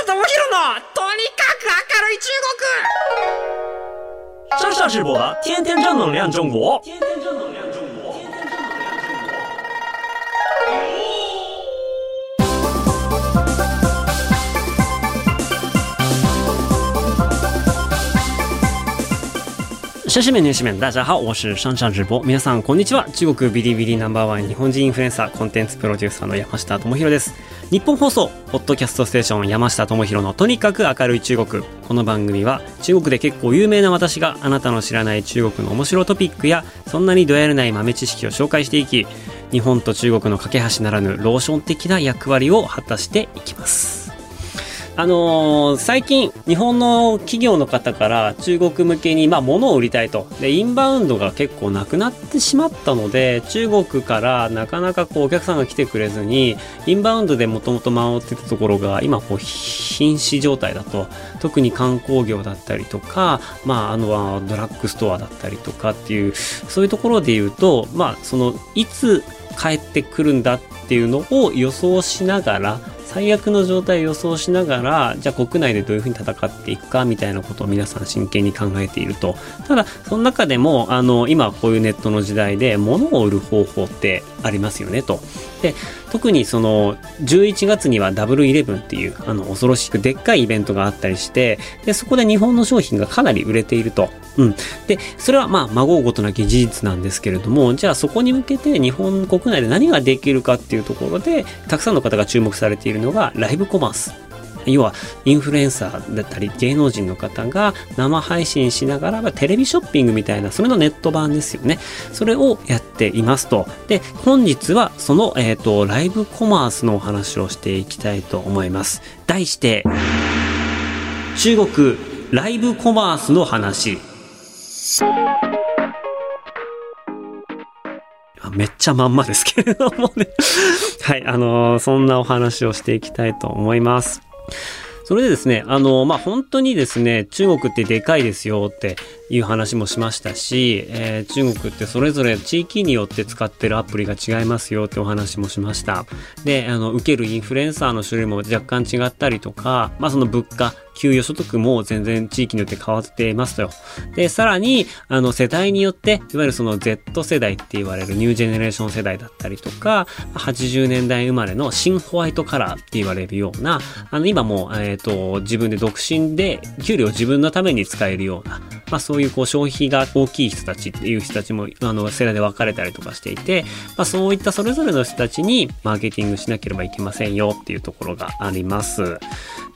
下智博のとにかく明るい中国上上直播，天天正能量中国。シャシメニューシメン、大家好，我是上上直播。皆さん、こんにちは。中国ビリビリナンバーワン日本人インフルエンサー、コンテンツプロデューサーの山下智博です。日本放送、ポッドキャストステーション山下智博のとにかく明るい中国。この番組は、中国で結構有名な私があなたの知らない中国の面白トピックや、そんなにどやれない豆知識を紹介していき、日本と中国の架け橋ならぬローション的な役割を果たしていきます。あのー最近日本の企業の方から中国向けにまあ物を売りたいと。でインバウンドが結構なくなってしまったので中国からなかなかこうお客さんが来てくれずにインバウンドでもともと回ってたところが今こう瀕死状態だと。特に観光業だったりとかまああのドラッグストアだったりとかっていうそういうところで言うとまあそのいつ帰ってくるんだっていうのを予想しながら最悪の状態を予想しながらじゃあ国内でどういうふうに戦っていくかみたいなことを皆さん真剣に考えているとただその中でもあの今こういうネットの時代で物を売る方法ってありますよねとで特にその11月にはダブルイレブンっていうあの恐ろしくでっかいイベントがあったりしてでそこで日本の商品がかなり売れていると。うん、でそれはまあ孫うことなき事実なんですけれどもじゃあそこに向けて日本国内で何ができるかっていうところでたくさんの方が注目されているのがライブコマース。要はインフルエンサーだったり芸能人の方が生配信しながらテレビショッピングみたいなそれのネット版ですよね。それをやっていますと。で本日はその、えー、とライブコマースのお話をしていきたいと思います。題して中国ライブコマースの話。めっちゃまんまですけれどもね。はいあのーそんなお話をしていきたいと思います。それでですね、あの、まあ、本当にですね、中国ってでかいですよっていう話もしましたし、えー中国ってそれぞれ地域によって使ってるアプリが違いますよってお話もしました。で、あの、受けるインフルエンサーの種類も若干違ったりとか、まあ、その物価、給与所得も全然地域によって変わっていますと。で、さらに、あの、世代によって、いわゆるその Z 世代って言われるニュージェネレーション世代だったりとか、80年代生まれの新ホワイトカラーって言われるような、あの、今も、えっ、と、自分で独身で、給料を自分のために使えるような、まあそういうういうこう消費が大きい人たちっていう人たちも、あの、世代で分かれたりとかしていて、まあそういったそれぞれの人たちにマーケティングしなければいけませんよっていうところがあります。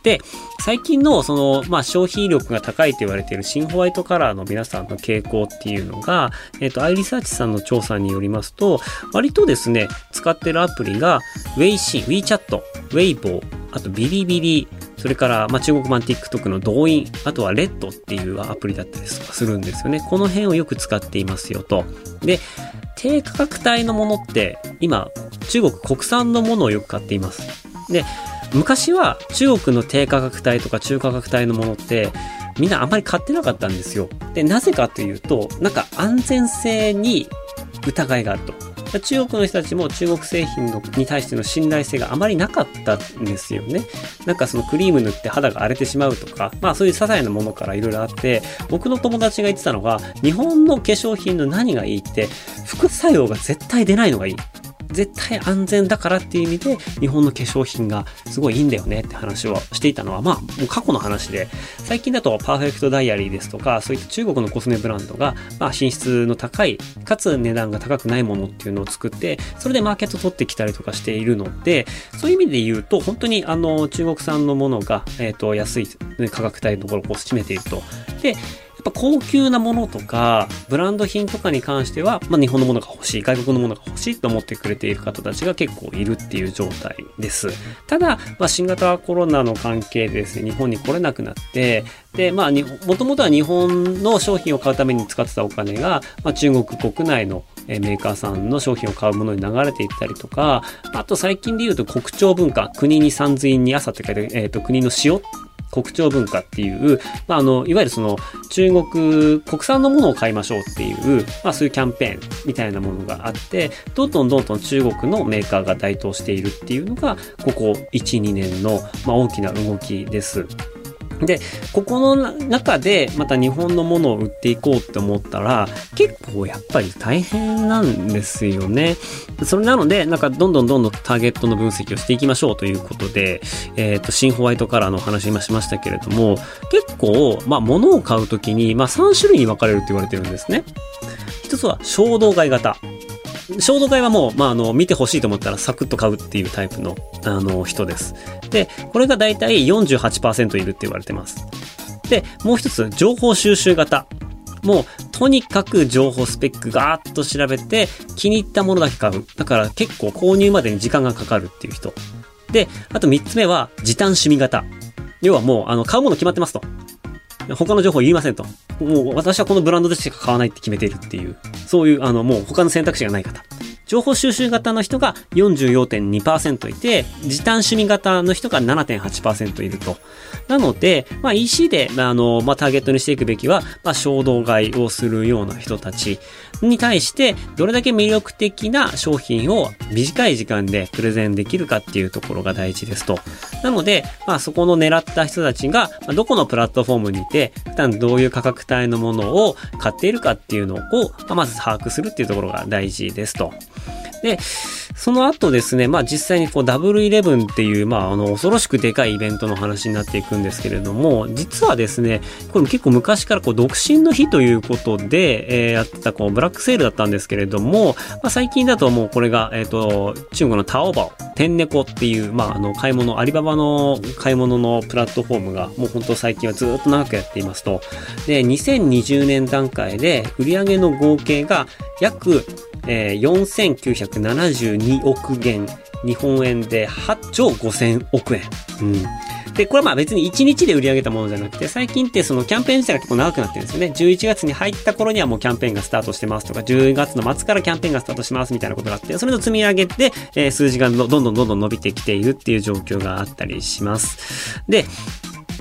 で、最近のその、まあ、消費力が高いと言われている新ホワイトカラーの皆さんの傾向っていうのが、えっ、と、アイリサーチさんの調査によりますと、割とですね、使ってるアプリが、ウェイシン、WeChat、ウェイボー、あとビリビリ、それから、まあ、中国版 TikTok の動員、あとはレッドっていうアプリだったりするんですよね。この辺をよく使っていますよと。で、低価格帯のものって、今、中国国産のものをよく買っています。で、昔は中国の低価格帯とか中価格帯のものってみんなあまり買ってなかったんですよ。で、なぜかというと、なんか安全性に疑いがあると。中国の人たちも中国製品のに対しての信頼性があまりなかったんですよね。なんかそのクリーム塗って肌が荒れてしまうとか、まあそういう些細なものからいろいろあって、僕の友達が言ってたのが、日本の化粧品の何がいいって、副作用が絶対出ないのがいい。絶対安全だからっていう意味で日本の化粧品がすごいいいんだよねって話をしていたのはまあもう過去の話で最近だとパーフェクトダイアリーですとかそういった中国のコスメブランドがまあ品質の高いかつ値段が高くないものっていうのを作ってそれでマーケット取ってきたりとかしているのでそういう意味で言うと本当にあの中国産のものが、えっと安い価格帯のところをこう占めていると。でぱ高級なものとか、ブランド品とかに関しては、まあ、日本のものが欲しい、外国のものが欲しいと思ってくれている方たちが結構いるっていう状態です。ただ、まあ、新型コロナの関係でですね、日本に来れなくなって、で、まあ、もともとは日本の商品を買うために使ってたお金が、まあ、中国国内のメーカーさんの商品を買うものに流れていったりとか、あと最近で言うと国潮文化、国に三髄に朝って書いて、えっ、と、国の塩国潮文化っていう、まあ、あの、いわゆるその中国国産のものを買いましょうっていう、まあそういうキャンペーンみたいなものがあって、どんどんどんどん中国のメーカーが台頭しているっていうのが、ここ1、2年の、まあ、大きな動きです。で、ここの中でまた日本のものを売っていこうって思ったら、結構やっぱり大変なんですよね。それなので、なんかどんどんどんどんターゲットの分析をしていきましょうということで、えっ、ー、と、新ホワイトカラーのお話今しましたけれども、結構、まあ物を買うときに、まあ3種類に分かれるって言われてるんですね。一つは衝動買い型。衝動買いはもう、まあ、あの、見てほしいと思ったらサクッと買うっていうタイプの、あの、人です。で、これがだいたい48%いるって言われてます。で、もう一つ、情報収集型。もう、とにかく情報スペックガーッと調べて、気に入ったものだけ買う。だから結構購入までに時間がかかるっていう人。で、あと三つ目は、時短趣味型。要はもう、あの、買うもの決まってますと。他の情報言いませんと。もう私はこのブランドでしか買わないって決めているっていう、そういう、あの、もう他の選択肢がない方。情報収集型の人が44.2%いて、時短趣味型の人が7.8%いると。なので、まあ EC で、あの、まあターゲットにしていくべきは、まあ衝動買いをするような人たちに対して、どれだけ魅力的な商品を短い時間でプレゼンできるかっていうところが大事ですと。なので、まあそこの狙った人たちが、どこのプラットフォームにいて、普段どういう価格帯のものを買っているかっていうのを、まず把握するっていうところが大事ですと。で、その後ですね、まあ実際にこうダブルイレブンっていう、まああの恐ろしくでかいイベントの話になっていくんですけれども、実はですね、これ結構昔からこう独身の日ということで、えー、やったこうブラックセールだったんですけれども、まあ最近だともうこれが、えっ、ー、と、中国のタオバオ、天猫っていう、まああの買い物、アリババの買い物のプラットフォームがもう本当最近はずっと長くやっていますと、で、2020年段階で売上の合計が約えー、4972 2億元、日本円で8兆5000億円。うん。で、これはまあ別に1日で売り上げたものじゃなくて、最近ってそのキャンペーン自体が結構長くなってるんですよね。11月に入った頃にはもうキャンペーンがスタートしてますとか、10月の末からキャンペーンがスタートしますみたいなことがあって、それの積み上げて、えー、数字がどんどんどんどん伸びてきているっていう状況があったりします。で、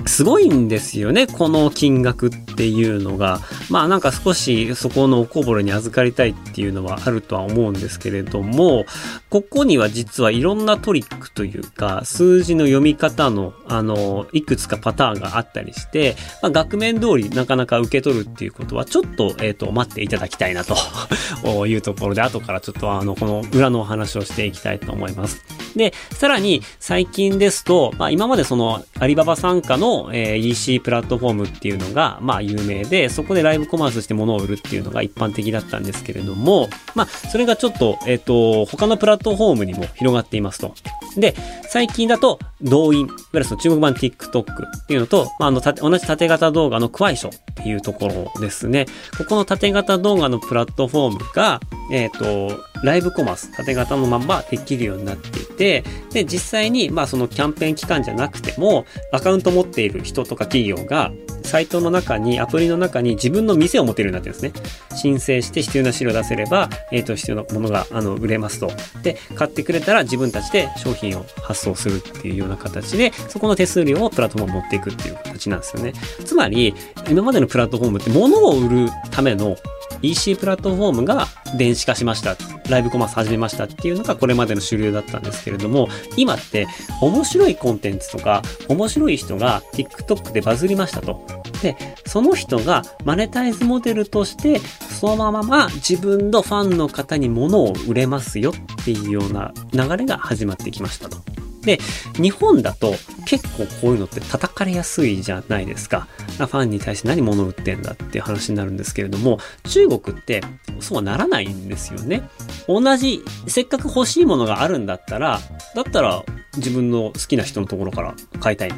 すごいんですよね、この金額っていうのが。まあなんか少しそこのおこぼれに預かりたいっていうのはあるとは思うんですけれども、ここには実はいろんなトリックというか、数字の読み方の、あの、いくつかパターンがあったりして、まあ額面通りなかなか受け取るっていうことは、ちょっと、えっ、ー、と、待っていただきたいなと いうところで、後からちょっとあの、この裏のお話をしていきたいと思います。で、さらに最近ですと、まあ今までそのアリババ参加のの、えー、EC プラットフォームっていうのが、まあ有名で、そこでライブコマースして物を売るっていうのが一般的だったんですけれども、まあそれがちょっと、えっ、ー、と、他のプラットフォームにも広がっていますと。で、最近だと、動員、いわゆるその中国版 TikTok っていうのと、まあ、あの、同じ縦型動画のクワイショっていうところですね。ここの縦型動画のプラットフォームが、えっ、ー、と、ライブコマース、縦型のままできるようになっていて、で、実際に、まあ、そのキャンペーン期間じゃなくても、アカウント持っている人とか企業が、サイトの中に、アプリの中に自分の店を持てるようになってるんですね。申請して必要な資料を出せれば、えっ、ー、と、必要なものが、あの、売れますと。で、買ってくれたら自分たちで商品を発送するっていうような形で、そこの手数料をプラットフォーム持っていくっていう形なんですよね。つまり、今までのプラットフォームって物を売るための EC プラットフォームが電子化しました。ライブコマース始めましたっていうのがこれまでの主流だったんですけれども、今って面白いコンテンツとか面白い人が TikTok でバズりましたと。で、その人がマネタイズモデルとして、そのまま自分のファンの方に物を売れますよっていうような流れが始まってきましたと。で、日本だと結構こういうのって叩かれやすいじゃないですか。ファンに対して何物売ってんだっていう話になるんですけれども、中国ってそうはならないんですよね。同じ、せっかく欲しいものがあるんだったら、だったら自分の好きな人のところから買いたいな。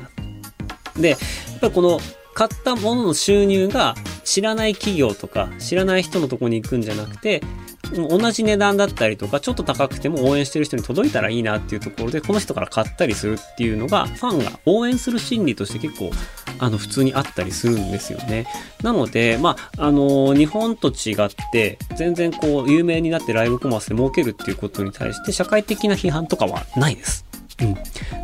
で、やっぱりこの買ったものの収入が知らない企業とか知らない人のとこに行くんじゃなくて、同じ値段だったりとか、ちょっと高くても応援してる人に届いたらいいなっていうところで、この人から買ったりするっていうのが、ファンが応援する心理として結構、あの、普通にあったりするんですよね。なので、まあ、あの日本と違って、全然こう、有名になってライブコマースで儲けるっていうことに対して、社会的な批判とかはないです。うん。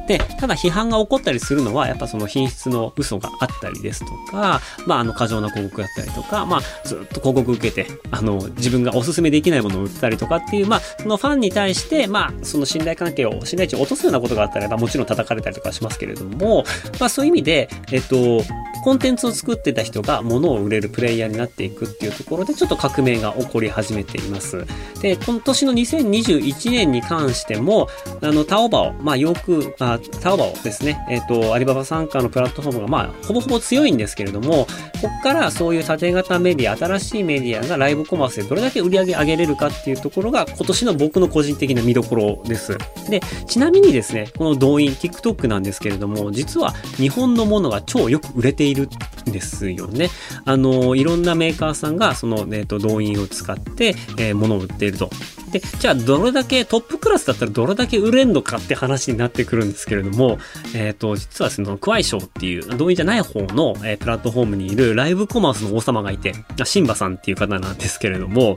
で、ただ批判が起こったりするのは、やっぱその品質の嘘があったりですとか、まあ、あの、過剰な広告だったりとか、まあ、ずっと広告受けて、あの、自分がおすすめできないものを売ったりとかっていう、まあ、そのファンに対して、まあ、その信頼関係を、信頼値を落とすようなことがあったら、ば、もちろん叩かれたりとかしますけれども、まあ、そういう意味で、えっと、コンテンツを作ってた人が物を売れるプレイヤーになっていくっていうところで、ちょっと革命が起こり始めています。で、今年の2021年に関しても、あの、タオバオ、まあ、よく、あ、タオバオですね。えっ、と、アリババ参加のプラットフォームが、まあ、ほぼほぼ強いんですけれども、こっからそういう縦型メディア、新しいメディアがライブコマースでどれだけ売り上げ上げれるかっていうところが、今年の僕の個人的な見どころです。で、ちなみにですね、この動員、TikTok なんですけれども、実は日本のものが超よく売れているいるんですよね。あの、いろんなメーカーさんが、その、えっ、と、動員を使って、えー、物を売っていると。で、じゃあどれだけトップクラスだったらどれだけ売れんのかって話になってくるんですけれども、えっ、ー、と、実はその、クワイショーっていう、動員じゃない方の、えー、プラットフォームにいるライブコマースの王様がいて、シンバさんっていう方なんですけれども、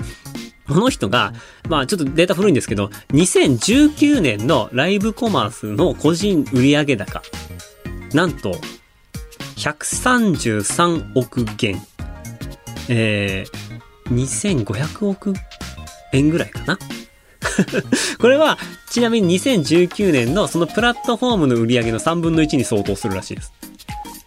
この人が、まあちょっとデータ古いんですけど、2019年のライブコマースの個人売上高、なんと、133億元。えー、2500億円ぐらいかな？これは、ちなみに2019年のそのプラットフォームの売り上げの3分の1に相当するらしいです。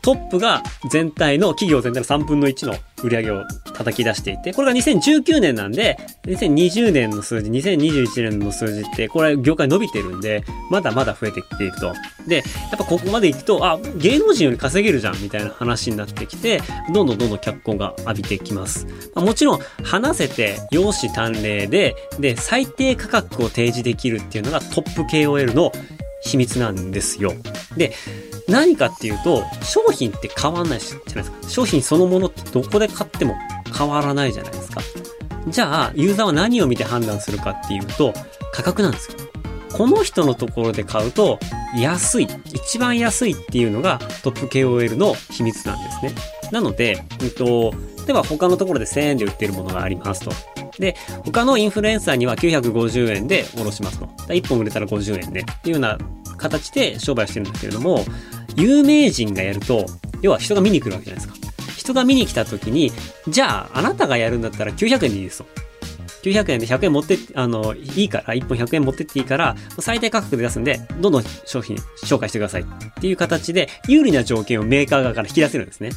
トップが全体の、企業全体の3分の1の売り上げを叩き出していて、これが2019年なんで、2020年の数字、2021年の数字って、これ業界伸びてるんで、まだまだ増えてきていると。で、やっぱここまで行くと、あ、芸能人より稼げるじゃん、みたいな話になってきて、どんどんどんどん脚光が浴びてきます。まあ、もちろん、話せて、容姿端麗で、で、最低価格を提示できるっていうのがトップ KOL の秘密なんですよ。で、何かっていうと、商品って変わんないじゃないですか。商品そのものってどこで買っても変わらないじゃないですか。じゃあ、ユーザーは何を見て判断するかっていうと、価格なんですよ。この人のところで買うと、安い、一番安いっていうのがトップ KOL の秘密なんですね。なので、えっと、例えば他のところで1000円で売ってるものがありますと。で、他のインフルエンサーには950円でおろしますと。1本売れたら50円でっていうような形で商売してるんですけれども、有名人がやると、要は人が見に来るわけじゃないですか。人が見に来た時に、じゃあ、あなたがやるんだったら900円でいいですと。900円で100円持って、あの、いいから、1本100円持ってっていいから、最低価格で出すんで、どんどん商品紹介してくださいっていう形で、有利な条件をメーカー側から引き出せるんですね。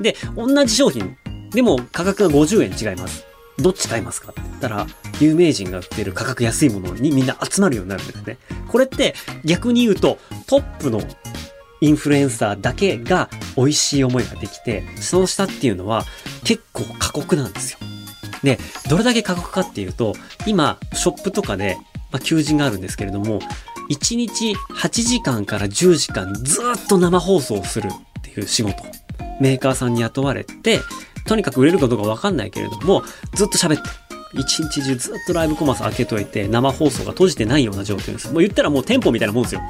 で、同じ商品、でも価格が50円違います。どっち買いますか？って言ったら、有名人が売ってる価格安いものにみんな集まるようになるんですね。これって逆に言うと、トップのインフルエンサーだけが美味しい思いができて、その下っていうのは結構過酷なんですよ。で、どれだけ過酷かっていうと、今、ショップとかで、まあ、求人があるんですけれども、1日8時間から10時間ずっと生放送するっていう仕事。メーカーさんに雇われて、とにかく売れるかどうかわかんないけれども、ずっと喋って。一日中ずっとライブコマース開けといて、生放送が閉じてないような状況です。もう言ったらもう店舗みたいなもんですよ。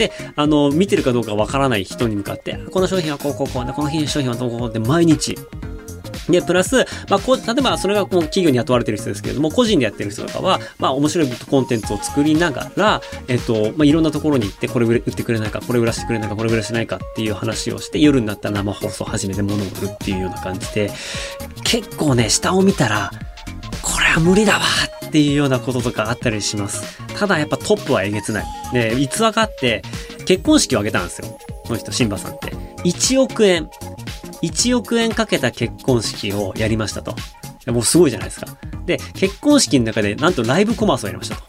で、あの、見てるかどうかわからない人に向かって、この商品はこうこうこうで、この商品はどうこうって毎日で、プラス、まあ、こう、例えばそれがこう企業に雇われてる人ですけれども、個人でやってる人とかは、まあ、面白いコンテンツを作りながら、えっと、まあ、いろんなところに行って、これ売ってくれないか、これ売らせてくれないか、これ売らせないかっていう話をして、夜になったら生放送始めて物を売るっていうような感じで、結構ね、下を見たら、これは無理だわっていうようなこととかあったりします。ただやっぱトップはえげつない。で、逸話があって、結婚式を挙げたんですよ。この人、シンバさんって。1億円。1億円かけた結婚式をやりましたと。もうすごいじゃないですか。で、結婚式の中でなんとライブコマースをやりましたと。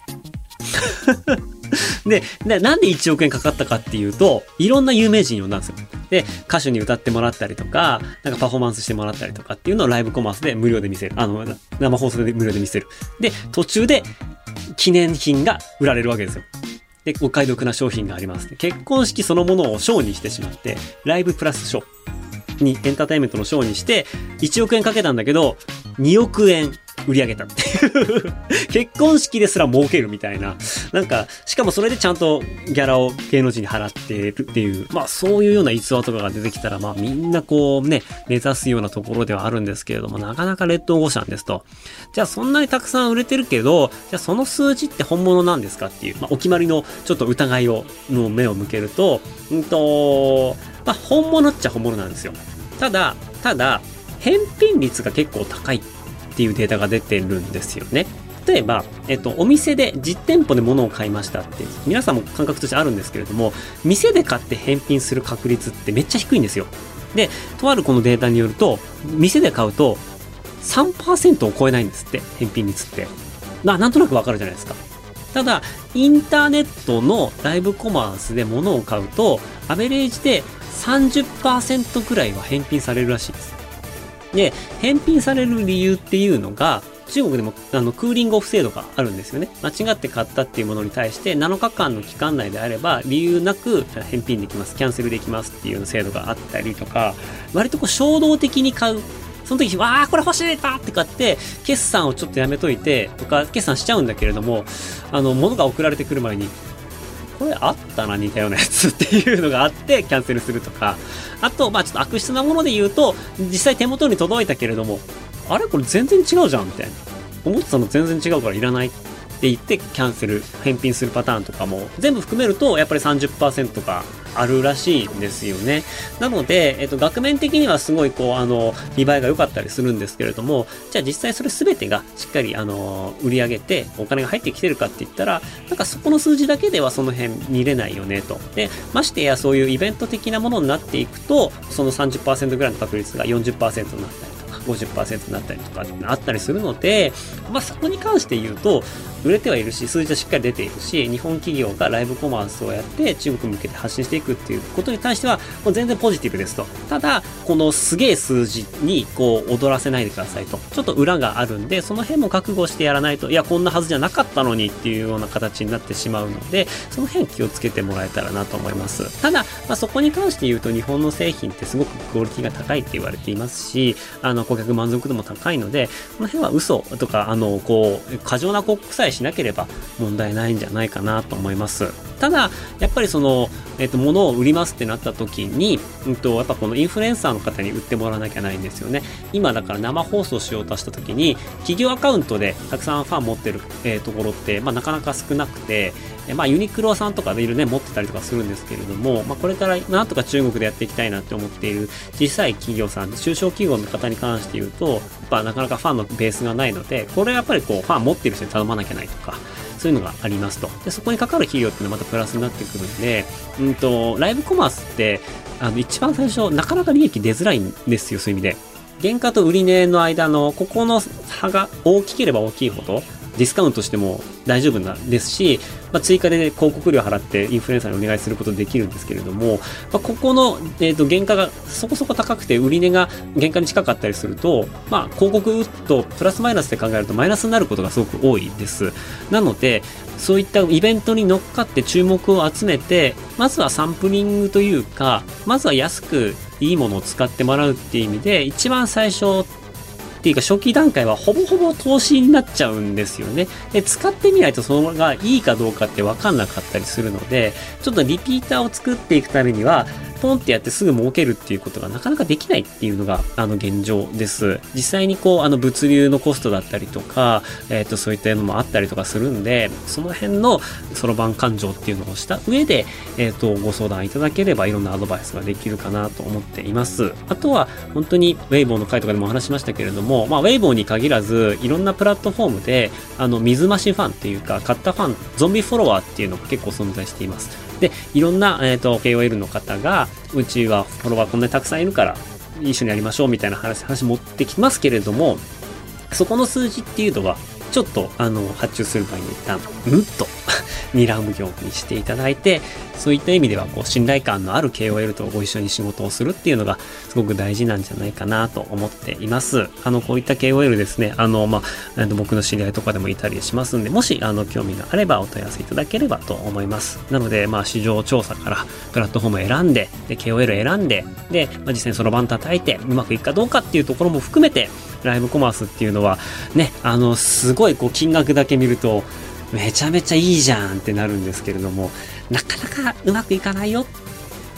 で、なんで1億円かかったかっていうと、いろんな有名人呼んだんですよ。で、歌手に歌ってもらったりとか、なんかパフォーマンスしてもらったりとかっていうのをライブコマースで無料で見せる。あの、生放送で無料で見せる。で、途中で記念品が売られるわけですよ。で、お買い得な商品があります。結婚式そのものをショーにしてしまって、ライブプラスショーにエンターテインメントのショーにして、1億円かけたんだけど、2億円売り上げたっていう 結婚式ですら儲けるみたいな。なんか、しかもそれでちゃんとギャラを芸能人に払ってるっていう、まあそういうような逸話とかが出てきたら、まあみんなこうね、目指すようなところではあるんですけれども、なかなかレッドオーシャンですと。じゃあそんなにたくさん売れてるけど、じゃあその数字って本物なんですかっていう、まあお決まりのちょっと疑いを、の目を向けると、うんと、まあ本物っちゃ本物なんですよ。ただ、ただ、返品率が結構高いっっていうデータが出てるんですよね。例えば、えっと、お店で実店舗で物を買いましたって皆さんも感覚としてあるんですけれども店で買って返品する確率ってめっちゃ低いんですよ。でとあるこのデータによると店で買うと3%を超えないんですって返品率って。ななんとなくわかるじゃないですか。ただインターネットのライブコマースで物を買うとアベレージで30%ぐらいは返品されるらしいです。で、返品される理由っていうのが、中国でもあのクーリングオフ制度があるんですよね。間違って買ったっていうものに対して7日間の期間内であれば理由なく返品できます、キャンセルできますっていう制度があったりとか、割とこう衝動的に買う。その時、わあ、これ欲しいパーって買って、決算をちょっとやめといて、とか、決算しちゃうんだけれども、あの、物が送られてくる前に、これあったな、似たようなやつっていうのがあって、キャンセルするとか。あと、まあちょっと悪質なもので言うと、実際手元に届いたけれども、あれこれ全然違うじゃんみたいな。思ってたの全然違うからいらないって言ってキャンセル、返品するパターンとかも全部含めるとやっぱり30%かあるらしいんですよね。なので、えっと、額面的にはすごいこう、あの、見栄えが良かったりするんですけれども、じゃあ実際それ全てがしっかり、あの、売り上げてお金が入ってきてるかって言ったら、なんかそこの数字だけではその辺見れないよねと。で、ましてやそういうイベント的なものになっていくと、その30%ぐらいの確率が40%になったり50%になったりとかあったりするので、まあ、そこに関して言うと、売れてはいるし、数字はしっかり出ているし、日本企業がライブコマースをやって中国向けて発信していくっていうことに対しては、もう全然ポジティブですと。ただ、このすげえ数字にこう踊らせないでくださいと。ちょっと裏があるんで、その辺も覚悟してやらないと、いや、こんなはずじゃなかったのにっていうような形になってしまうので、その辺気をつけてもらえたらなと思います。ただ、まあ、そこに関して言うと、日本の製品ってすごくクオリティが高いって言われていますし、あの、顧客満足度も高いので、この辺は嘘とか、あの、こう、過剰な広告さえしなければ問題ないんじゃないかなと思います。ただ、やっぱりその、えっ、と、物を売りますってなった時に、うんと、やっぱこのインフルエンサーの方に売ってもらわなきゃないんですよね。今だから生放送しようとした時に、企業アカウントでたくさんファン持ってる、えー、ところって、まあなかなか少なくて、えまあユニクロさんとかでいるね、持ってたりとかするんですけれども、まあこれからなんとか中国でやっていきたいなって思っている小さい企業さん、中小企業の方に関して言うと、やっぱなかなかファンのベースがないので、これやっぱりこう、ファン持ってる人に頼まなきゃないとか、そういうのがありますと。で、そこにかかる企業っていうのはまたプラスになってくるんで、うんと、ライブコマースって、あの、一番最初、なかなか利益出づらいんですよ、そういう意味で。原価と売値の間の、ここの差が大きければ大きいほど、ディスカウントしても大丈夫なんですし、まあ、追加で、ね、広告料払ってインフルエンサーにお願いすることできるんですけれども、まあ、ここの、えー、と原価がそこそこ高くて売値が原価に近かったりすると、まあ、広告とプラスマイナスで考えるとマイナスになることがすごく多いです。なので、そういったイベントに乗っかって注目を集めて、まずはサンプリングというか、まずは安くいいものを使ってもらうっていう意味で、一番最初っていうか初期段階はほぼほぼ投資になっちゃうんですよね。で、使ってみないとそのままがいいかどうかってわかんなかったりするので、ちょっとリピーターを作っていくためには、ポンってやってすぐ儲けるっていうことがなかなかできないっていうのが、あの現状です。実際にこう、あの物流のコストだったりとか、えっ、ー、と、そういったのもあったりとかするんで、その辺のそろばん勘定っていうのをした上で、えっ、ー、と、ご相談いただければいろんなアドバイスができるかなと思っています。あとは、本当に Weibo の回とかでもお話しましたけれども、まあ、Weibo に限らず、いろんなプラットフォームで、あの、水増しファンっていうか、買ったファン、ゾンビフォロワーっていうのが結構存在しています。で、いろんな、えっ、ー、と、KOL の方が、うちはフォロワーこんなにたくさんいるから、一緒にやりましょうみたいな話、話持ってきますけれども、そこの数字っていうのは、ちょっと、あの、発注する前に一旦、うんと、睨むようにしていただいてそういった意味ではこう信頼感のある KOL とご一緒に仕事をするっていうのがすごく大事なんじゃないかなと思っています。あのこういった KOL ですね。あのまあ僕の知り合いとかでもいたりしますんでもしあの興味があればお問い合わせいただければと思います。なのでまあ市場調査からプラットフォームを選んでで KOL 選んでで、まあ、実際にそろばん叩いてうまくいくかどうかっていうところも含めてライブコマースっていうのはねあのすごいこう金額だけ見るとめちゃめちゃいいじゃんってなるんですけれどもなかなかうまくいかないよ。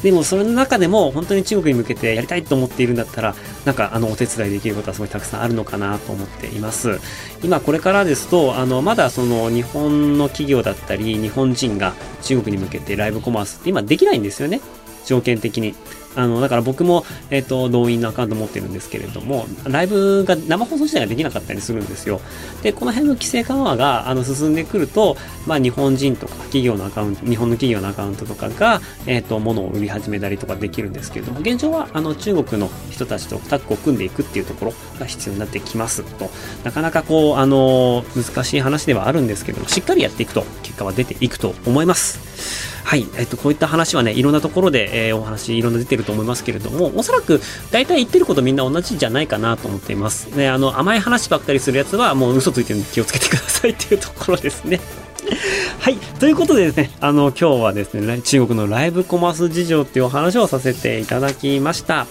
でもそれの中でも本当に中国に向けてやりたいと思っているんだったらなんかあのお手伝いできることはすごいたくさんあるのかなと思っています。今これからですとあのまだその日本の企業だったり日本人が中国に向けてライブコマースって今できないんですよね。条件的に。あの、だから僕も、えっ、と、動員のアカウント持ってるんですけれども、ライブが、生放送自体ができなかったりするんですよ。で、この辺の規制緩和が、あの、進んでくると、まあ、日本人とか、企業のアカウント、日本の企業のアカウントとかが、えっ、ー、と、物を売り始めたりとかできるんですけれども、現状は、あの、中国の人たちとタッグを組んでいくっていうところが必要になってきますと、なかなかこう、あの、難しい話ではあるんですけども、しっかりやっていくと、結果は出ていくと思います。はい、えっと、こういった話はね、いろんなところで、えー、お話、いろんな出てると思いますけれども、おそらく、大体言ってることみんな同じじゃないかなと思っています。ね、あの、甘い話ばっかりするやつは、もう嘘ついてるんで気をつけてくださいっていうところですね。はい。ということでですね、あの、今日はですね、中国のライブコマース事情っていうお話をさせていただきました。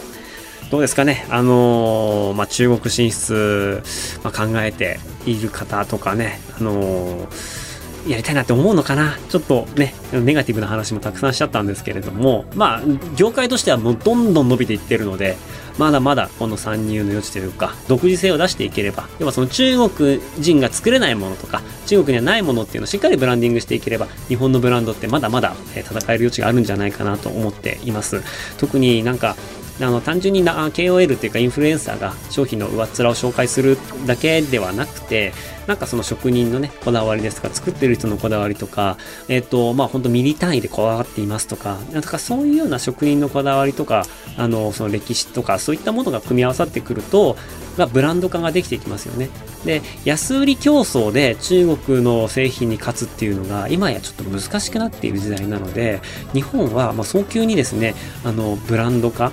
どうですかね、あのー、まあ、中国進出、まあ、考えている方とかね、あのーやりたいなって思うのかなちょっとね、ネガティブな話もたくさんしちゃったんですけれども、まあ、業界としてはもうどんどん伸びていってるので、まだまだこの参入の余地というか、独自性を出していければ、要はその中国人が作れないものとか、中国にはないものっていうのをしっかりブランディングしていければ、日本のブランドってまだまだ戦える余地があるんじゃないかなと思っています。特になんか、あの単純にな KOL っていうかインフルエンサーが商品の上っ面を紹介するだけではなくてなんかその職人のねこだわりですとか作ってる人のこだわりとかえっ、ー、とまあ本当ミリ単位でこだわっていますとかなんかそういうような職人のこだわりとかあのその歴史とかそういったものが組み合わさってくるとまあ、ブランド化ができていきますよね。で安売り競争で中国の製品に勝つっていうのが今やちょっと難しくなっている時代なので日本はま早急にですねあのブランド化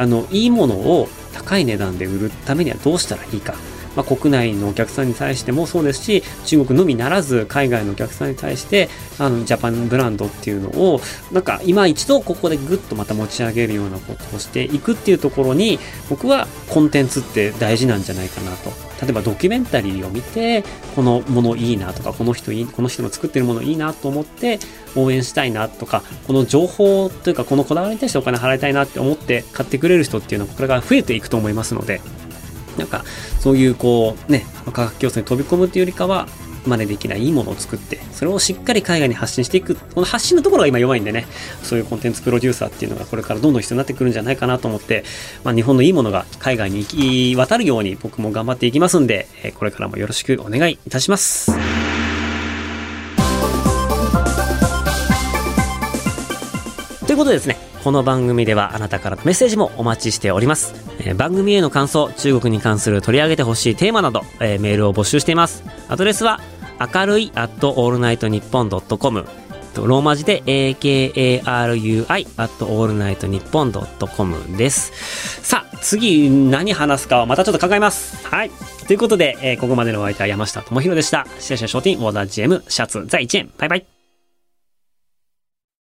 あのいいものを高い値段で売るためにはどうしたらいいか。まあ、国内のお客さんに対してもそうですし中国のみならず海外のお客さんに対してあのジャパンブランドっていうのをなんか今一度ここでグッとまた持ち上げるようなことをしていくっていうところに僕はコンテンツって大事なんじゃないかなと。例えばドキュメンタリーを見てこのものいいなとかこの人いいこの人の作ってるものいいなと思って応援したいなとかこの情報というかこのこだわりに対してお金払いたいなって思って買ってくれる人っていうのはこれから増えていくと思いますのでなんかそういうこうね価格競争に飛び込むというよりかは真似できないいいものを作って、それをしっかり海外に発信していく。この発信のところが今弱いんでね、そういうコンテンツプロデューサーっていうのがこれからどんどん必要になってくるんじゃないかなと思って、まあ、日本のいいものが海外に行き渡るように僕も頑張っていきますんで、これからもよろしくお願いいたします。ことでですね、この番組ではあなたからのメッセージもお待ちしております。えー、番組への感想、中国に関する取り上げてほしいテーマなど、えー、メールを募集しています。アドレスは、明るい at allnightnippon.com ローマ字で akarui at allnightnippon.com です。さあ、次何話すかはまたちょっと考えます。はい。ということで、えー、ここまでのお相手は山下智博でした。シェシャ商店オーダー GM シャツ在1円。バイバイ。